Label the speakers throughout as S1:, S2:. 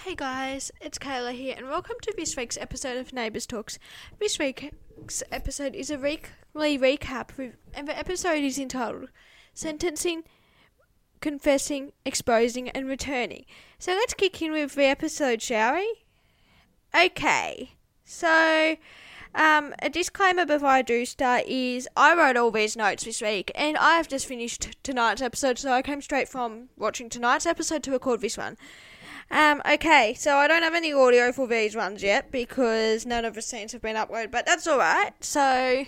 S1: Hey guys, it's Kayla here, and welcome to this week's episode of Neighbours Talks. This week's episode is a weekly recap, and the episode is entitled Sentencing, Confessing, Exposing, and Returning. So let's kick in with the episode, shall we? Okay, so um, a disclaimer before I do start is I wrote all these notes this week, and I have just finished tonight's episode, so I came straight from watching tonight's episode to record this one. Um, okay, so I don't have any audio for these ones yet because none of the scenes have been uploaded, but that's alright. So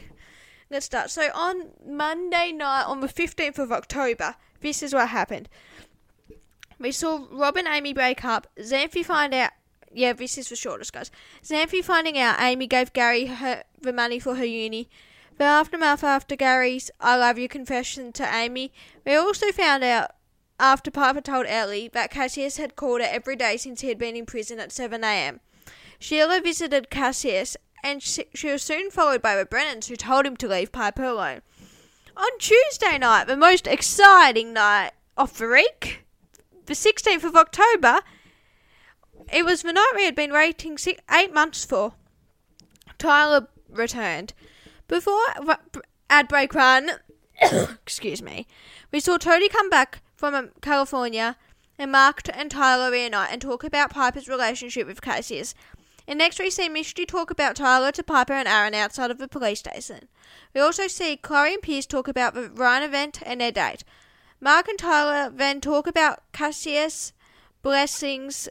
S1: let's start. So on Monday night, on the 15th of October, this is what happened. We saw Rob and Amy break up. Xanthe find out. Yeah, this is the shortest, guys. Xanthe finding out Amy gave Gary her, the money for her uni. The aftermath after Gary's I love you confession to Amy, we also found out after Piper told Ellie that Cassius had called her every day since he had been in prison at 7am. Sheila visited Cassius, and she, was soon followed by the Brennans, who told him to leave Piper alone. On Tuesday night, the most exciting night of the week, the 16th of October, it was the night we had been waiting six, eight months for. Tyler returned. Before ad break run, excuse me, we saw Toadie come back from um, California, and Mark and Tyler reunite and talk about Piper's relationship with Cassius. And next we see Misty talk about Tyler to Piper and Aaron outside of the police station. We also see Chloe and Pierce talk about the Ryan event and their date. Mark and Tyler then talk about Cassius' blessings,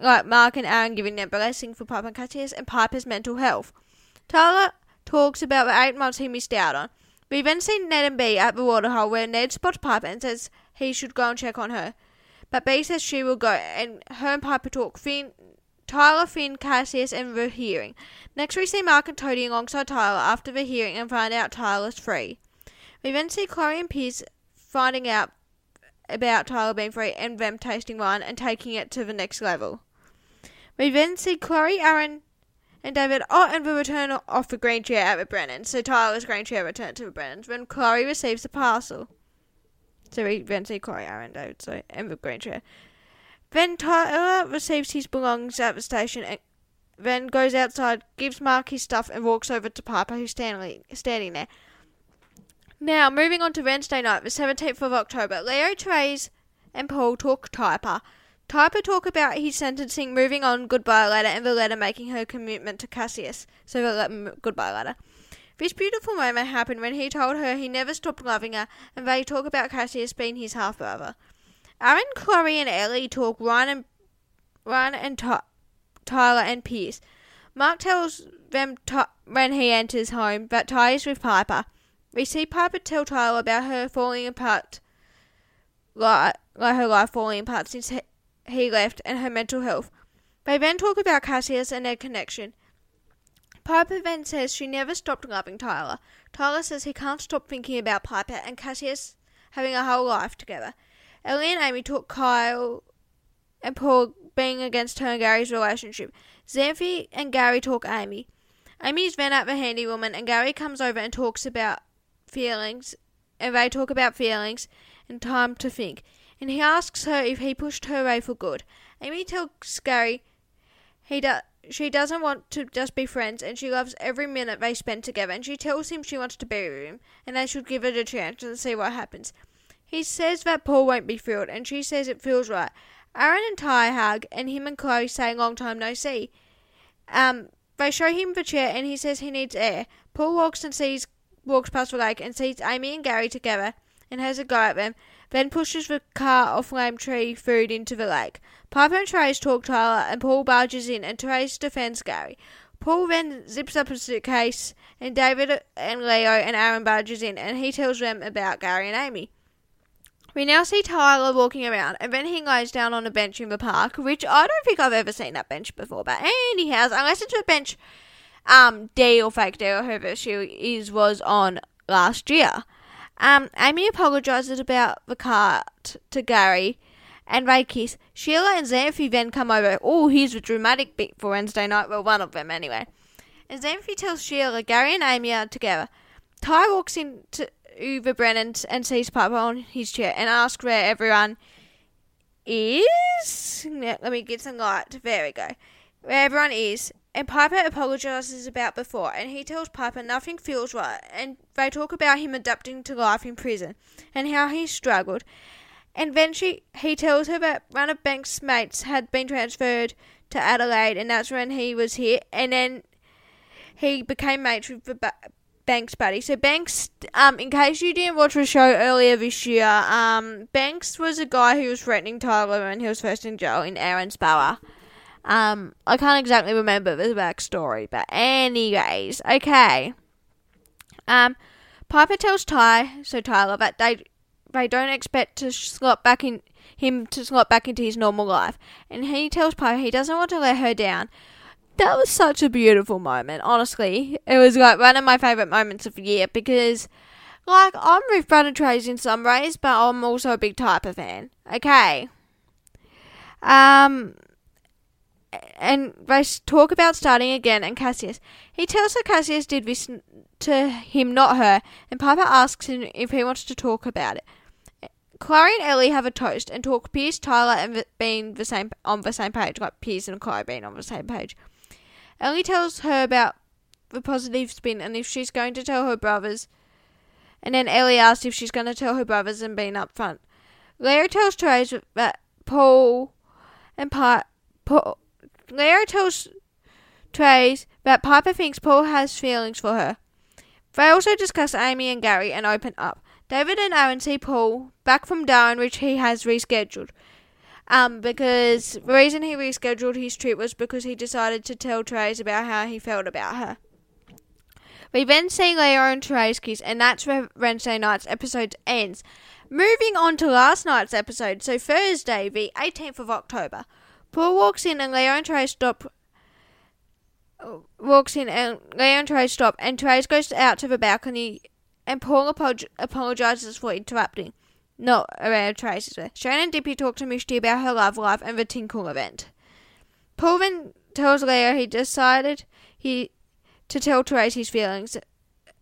S1: like Mark and Aaron giving their blessing for Piper and Cassius, and Piper's mental health. Tyler talks about the eight months he missed out on. We then see Ned and Bea at the waterhole where Ned spots Piper and says he should go and check on her. But Bea says she will go, and her and Piper talk. Finn, Tyler, Finn, Cassius, and the hearing. Next, we see Mark and Toadie alongside Tyler after the hearing and find out Tyler's free. We then see Chloe and Pierce finding out about Tyler being free and them tasting wine and taking it to the next level. We then see Chloe, Aaron, and David oh, and the return of the green chair at the Brennan. So Tyler's green chair returned to the Brennans when Chloe receives the parcel. So we then see Chloe, Aaron, David, so and the green. Then Tyler receives his belongings at the station and then goes outside, gives Mark his stuff, and walks over to Piper, who's standing standing there. Now, moving on to Wednesday night, the 17th of October, Leo, Therese, and Paul talk Typer. Typer talk about his sentencing, moving on goodbye letter, and the letter making her commitment to Cassius. So the goodbye letter. This beautiful moment happened when he told her he never stopped loving her, and they talk about Cassius being his half brother. Aaron, Chloe, and Ellie talk Ryan and Ryan and Ty- Tyler and Pierce. Mark tells them t- when he enters home that Ty is with Piper. We see Piper tell Tyler about her falling apart, like, like her life falling apart since he, he left, and her mental health. They then talk about Cassius and their connection. Piper then says she never stopped loving Tyler. Tyler says he can't stop thinking about Piper and Cassius having a whole life together. Ellie and Amy talk Kyle and Paul being against her and Gary's relationship. Xanthe and Gary talk Amy. Amy's then at the handy woman and Gary comes over and talks about feelings and they talk about feelings and time to think. And he asks her if he pushed her away for good. Amy tells Gary he does she doesn't want to just be friends and she loves every minute they spend together and she tells him she wants to be with him and they should give it a chance and see what happens. He says that Paul won't be thrilled and she says it feels right. Aaron and Ty hug and him and Chloe say long time no see. Um, they show him the chair and he says he needs air. Paul walks and sees walks past the lake and sees Amy and Gary together and has a go at them, then pushes the car of lime tree food into the lake. Piper and Therese talk Tyler, and Paul barges in, and Therese defends Gary. Paul then zips up a suitcase, and David and Leo and Aaron barges in, and he tells them about Gary and Amy. We now see Tyler walking around, and then he lies down on a bench in the park, which I don't think I've ever seen that bench before, but anyhow, unless it's a bench um, D or fake D or whoever she is was on last year. Um, Amy apologises about the car t- to Gary and they kiss. Sheila and Xanthe then come over. Oh, here's a dramatic bit for Wednesday night. Well, one of them anyway. And Xanthe tells Sheila Gary and Amy are together. Ty walks into the Brennan and sees Papa on his chair and asks where everyone is. Let me get some light. There we go. Where everyone is. And Piper apologizes about before, and he tells Piper nothing feels right. And they talk about him adapting to life in prison and how he struggled. And then she, he tells her that one of Banks' mates had been transferred to Adelaide, and that's when he was here. And then he became mates with the ba- Banks buddy. So Banks, um, in case you didn't watch the show earlier this year, um, Banks was a guy who was threatening Tyler when he was first in jail in Erinsborough. Um, I can't exactly remember the backstory, but anyways, okay. Um, Piper tells Ty, so Tyler, that they they don't expect to slot back in him to slot back into his normal life, and he tells Piper he doesn't want to let her down. That was such a beautiful moment, honestly. It was like one of my favourite moments of the year because, like, I'm Brother Trace in some ways, but I'm also a big Typer fan. Okay. Um, and they talk about starting again and Cassius. He tells her Cassius did this to him, not her, and Piper asks him if he wants to talk about it. Chloe and Ellie have a toast and talk Pierce, Tyler, and being the same on the same page, like Pierce and Chloe being on the same page. Ellie tells her about the positive spin and if she's going to tell her brothers. And then Ellie asks if she's going to tell her brothers and being upfront. Leah tells Therese that Paul and Pi- Paul, Leah tells Trace that Piper thinks Paul has feelings for her. They also discuss Amy and Gary and open up. David and Aaron see Paul back from Darwin, which he has rescheduled. Um, because the reason he rescheduled his trip was because he decided to tell Trace about how he felt about her. We then see Leo and Trace kiss, and that's where Wednesday night's episode ends. Moving on to last night's episode, so Thursday, the 18th of October. Paul walks in and Leo and Trace stop. Walks in and Leo and Trace stop, and Trace goes out to the balcony, and Paul apolog- apologizes for interrupting. Not around Trace's there. Shane and Dipi talk to Misty about her love life and the Tinkle event. Paul then tells Leo he decided he to tell Trace his feelings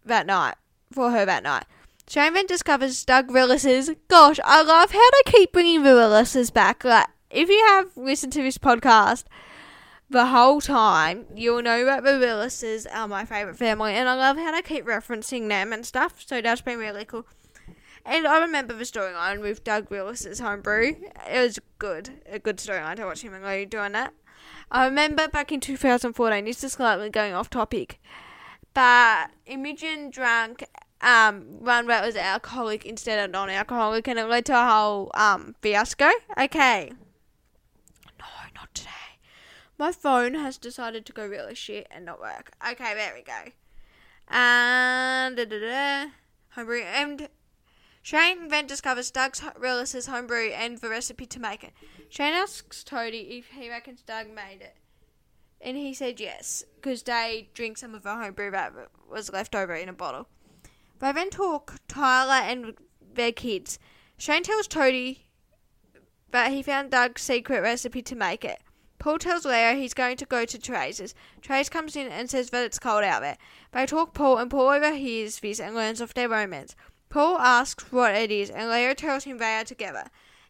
S1: that night for her that night. Shane then discovers Doug Willis's. Gosh, I love how they keep bringing the Willises back. Like, if you have listened to this podcast the whole time, you'll know that the Willises are my favourite family, and I love how they keep referencing them and stuff. So that's been really cool. And I remember the storyline with Doug Willis's homebrew. It was good, a good storyline to watch him and Lou doing that. I remember back in 2014, this is slightly going off topic, but Imogen drank um, one that was alcoholic instead of non-alcoholic, and it led to a whole um, fiasco. Okay. Today. My phone has decided to go really shit and not work. Okay, there we go. And da da da. Homebrew and Shane then discovers Doug's Willis's homebrew and the recipe to make it. Shane asks Toadie if he reckons Doug made it. And he said yes, because they drink some of the homebrew that was left over in a bottle. They then talk Tyler and their kids. Shane tells Toadie that he found Doug's secret recipe to make it. Paul tells Leo he's going to go to Trace's. Trace comes in and says that it's cold out there. They talk Paul and Paul overhears this and learns of their romance. Paul asks what it is, and Leo tells him they are together.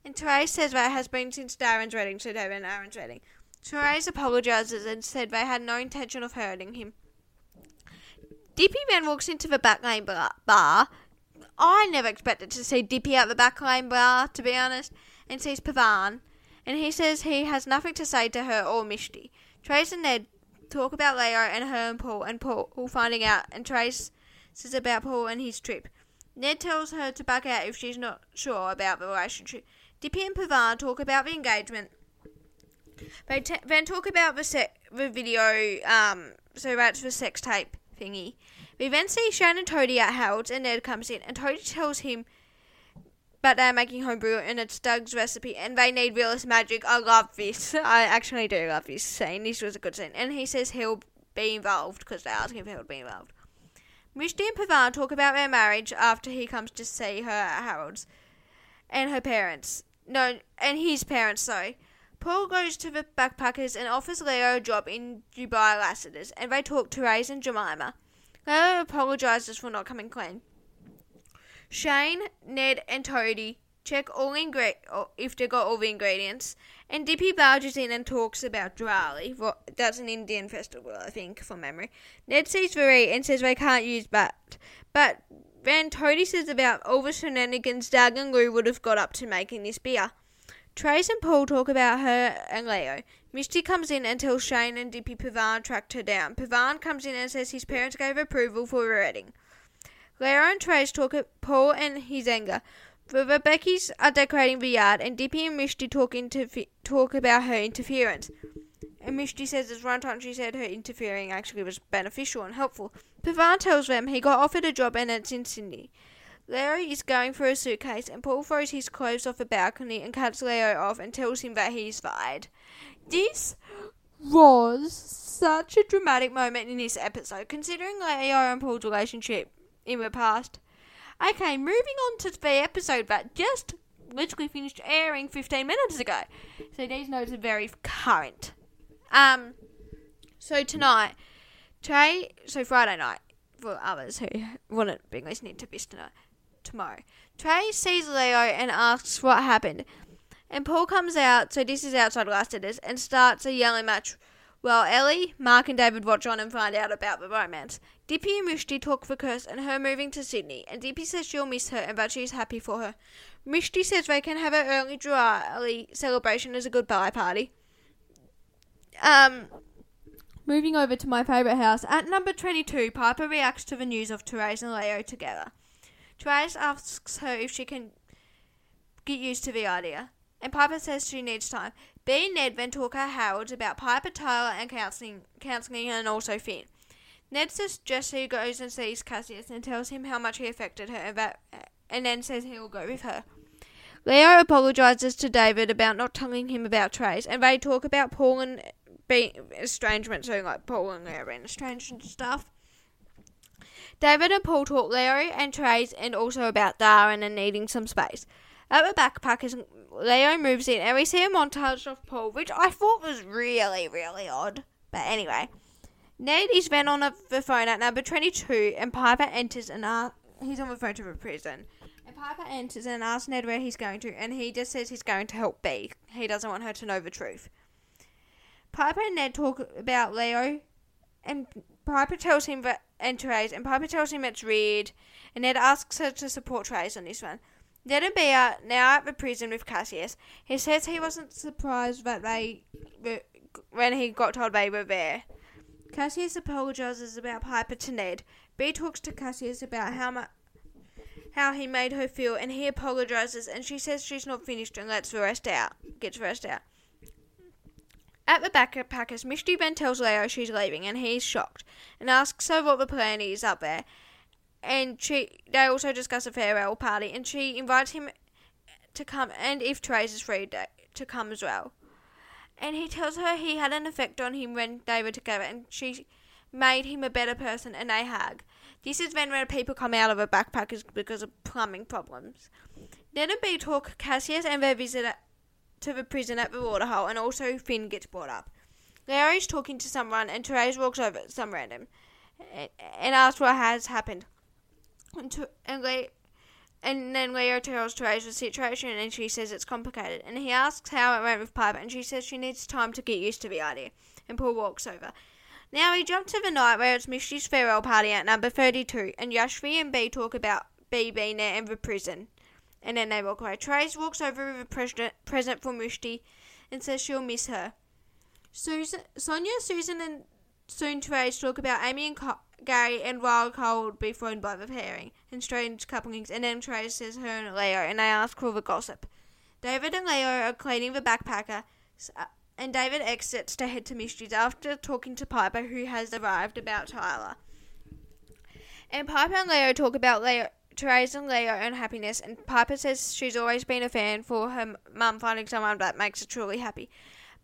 S1: And Therese says that it has been since Darren's wedding, so David and Aaron's wedding. Therese apologises and said they had no intention of hurting him. Dipi then walks into the back lane bar. I never expected to see Dipi at the back lane bar, to be honest, and sees Pavan. And he says he has nothing to say to her or Misty. Trace and Ned talk about Leo and her and Paul, and Paul all finding out, and Trace says about Paul and his trip. Ned tells her to back out if she's not sure about the relationship. Dipi and Pavan talk about the engagement. They t- then talk about the, se- the video, um, so that's the sex tape thingy. We then see Shane and Toadie at Harold's, and Ned comes in, and Toadie tells him that they're making homebrew, and it's Doug's recipe, and they need realist magic. I love this. I actually do love this scene. This was a good scene. And he says he'll be involved, because they ask him if he'll be involved. Misty and Pavan talk about their marriage after he comes to see her at Harold's, and her parents. No, and his parents, sorry. Paul goes to the backpackers and offers Leo a job in Dubai Lassiter's, and they talk to Ray's and Jemima. Leo apologizes for not coming clean. Shane, Ned, and Toadie check all ingre- if they got all the ingredients. And Dipi barges in and talks about Diwali. That's an Indian festival, I think, from memory. Ned sees Varee and says they can't use bat. But then Toadie says about all the shenanigans Doug and Lou would have got up to making this beer. Trace and Paul talk about her and Leo. Misty comes in and tells Shane and Dipi Pavan tracked her down. Pavan comes in and says his parents gave approval for her wedding. Leo and Trace talk at Paul and his anger. The Rebecchis are decorating the yard, and Dipi and Misty talk, interfe- talk about her interference. And Misty says there's one time she said her interfering actually was beneficial and helpful. Pavan tells them he got offered a job and it's in Sydney. Larry is going for a suitcase, and Paul throws his clothes off a balcony and cuts Leo off and tells him that he's fired. This was such a dramatic moment in this episode, considering Leo and Paul's relationship in the past. Okay, moving on to the episode that just literally finished airing 15 minutes ago. So these notes are very current. Um, so tonight, Trey, so Friday night, for others who wouldn't be listening to this tonight, tomorrow. Trey sees Leo and asks what happened. And Paul comes out, so this is outside Lassiter's, and starts a yelling match while Ellie, Mark, and David watch on and find out about the romance. Dipi and Mishti talk for Kirst and her moving to Sydney, and Dipi says she'll miss her and that she's happy for her. Mishti says they can have an early Diwali celebration as a goodbye party. Um, moving over to my favourite house. At number 22, Piper reacts to the news of Therese and Leo together. Therese asks her if she can get used to the idea, and Piper says she needs time. Bea Ned then talk to Howard about Piper, Tyler, and counselling, counselling, and also Finn. Ned says Jesse goes and sees Cassius and tells him how much he affected her, and, and then says he will go with her. Leo apologizes to David about not telling him about Trace, and they talk about Paul and being estrangement, so like Paul and Leo being estranged and stuff. David and Paul talk Larry and Trace and also about Darren and needing some space. At the backpackers, Leo moves in and we see a montage of Paul, which I thought was really, really odd. But anyway, Ned is then on the phone at number 22 and Piper enters and asks, he's on the phone to the prison. And Piper enters and asks Ned where he's going to, and he just says he's going to help Bea. He doesn't want her to know the truth. Piper and Ned talk about Leo, and Piper tells him that and and Piper tells him it's weird, and Ned asks her to support Trace on this one. Bea uh, are now at the prison with Cassius. He says he wasn't surprised that they when he got told they were there. Cassius apologizes about Piper to Ned. Bea talks to Cassius about how much how he made her feel, and he apologizes, and she says she's not finished and lets the rest out, gets the rest out. At the backpackers, Misty then tells Leo she's leaving, and he's shocked, and asks her what the plan is up there. And she, they also discuss a farewell party, and she invites him to come, and if Trace is free, to come as well. And he tells her he had an effect on him when they were together, and she made him a better person, and they hug. This is when people come out of a backpackers because of plumbing problems. Then and Bea talk Cassius and their visit to the prison at the waterhole, and also Finn gets brought up. Larry's talking to someone, and Therese walks over, some random, and, and asks what has happened. And, to, and, and then Leo tells Therese the situation, and she says it's complicated. And he asks how it went with Piper, and she says she needs time to get used to the idea. And Paul walks over. Now we jump to the night where it's Misty's farewell party at number 32, and Yashvi and Bea talk about Bea being there in the prison. And then they walk away. Trace walks over with a present, present for Mishti and says she'll miss her. Susan, Sonya, Susan, and soon Trace talk about Amy and Co- Gary and Wild Cole would be thrown by the pairing and strange couplings. And then Trace says her and Leo, and they ask for the gossip. David and Leo are cleaning the backpacker uh, and David exits to head to Misty's after talking to Piper, who has arrived about Tyler. And Piper and Leo talk about Leo, Therese and Leo and happiness, and Piper says she's always been a fan for her mum finding someone that makes her truly happy.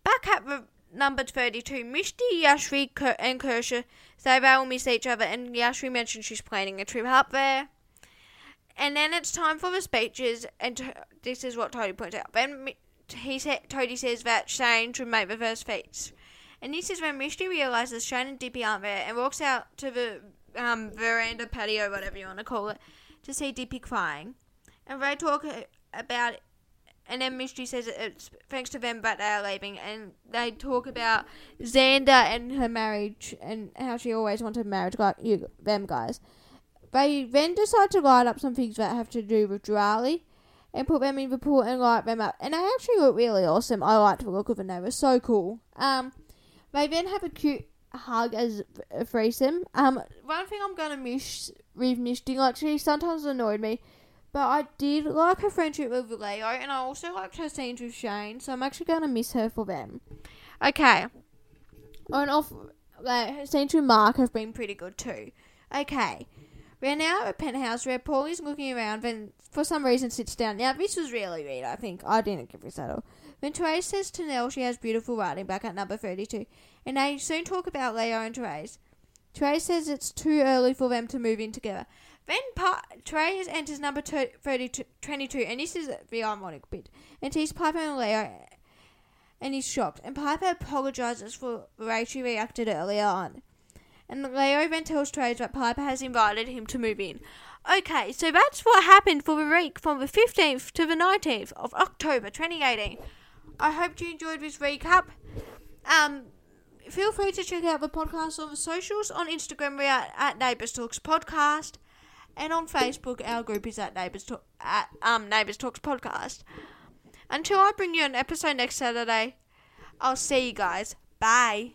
S1: Back at the number 32, Misty, Yashvi, and Kirsha say they will miss each other, and Yashvi mentioned she's planning a trip up there. And then it's time for the speeches, and this is what Tony points out. Then he said, Toadie says that Shane should make the first feats. And this is when Misty realizes Shane and Dipi aren't there and walks out to the um, veranda, patio, whatever you want to call it, to see Dipi crying. And they talk about, and then Mystery says it's thanks to them but they are leaving, and they talk about Xander and her marriage and how she always wanted marriage like you them guys. They then decide to light up some things that have to do with Diwali and put them in the pool and light them up. And they actually look really awesome. I liked the look of them. They were so cool. Um, they then have a cute hug as a threesome. Um, one thing I'm gonna miss with Misty, like she sometimes annoyed me, but I did like her friendship with Leo, and I also liked her scenes with Shane. So I'm actually gonna miss her for them. Okay, on off, like her scenes with Mark have been pretty good too. Okay. We're now at a penthouse where Paul is looking around and for some reason sits down. Now, this was really weird, I think. I didn't give this at all. When Therese says to Nell she has beautiful writing back at number 32, and they soon talk about Leo and Therese. Therese says it's too early for them to move in together. Then pa- Therese enters number 32, 22, and this is the ironic bit, and sees Piper and Leo, and he's shocked. And Piper apologizes for the way she reacted earlier on and Leo then tells Therese that Piper has invited him to move in. Okay, so that's what happened for the week from the 15th to the 19th of October 2018. I hope you enjoyed this recap. Um, feel free to check out the podcast on the socials. On Instagram, we are at Neighbours Talks Podcast, and on Facebook, our group is at Neighbours at um Neighbours Talks Podcast. Until I bring you an episode next Saturday, I'll see you guys. Bye.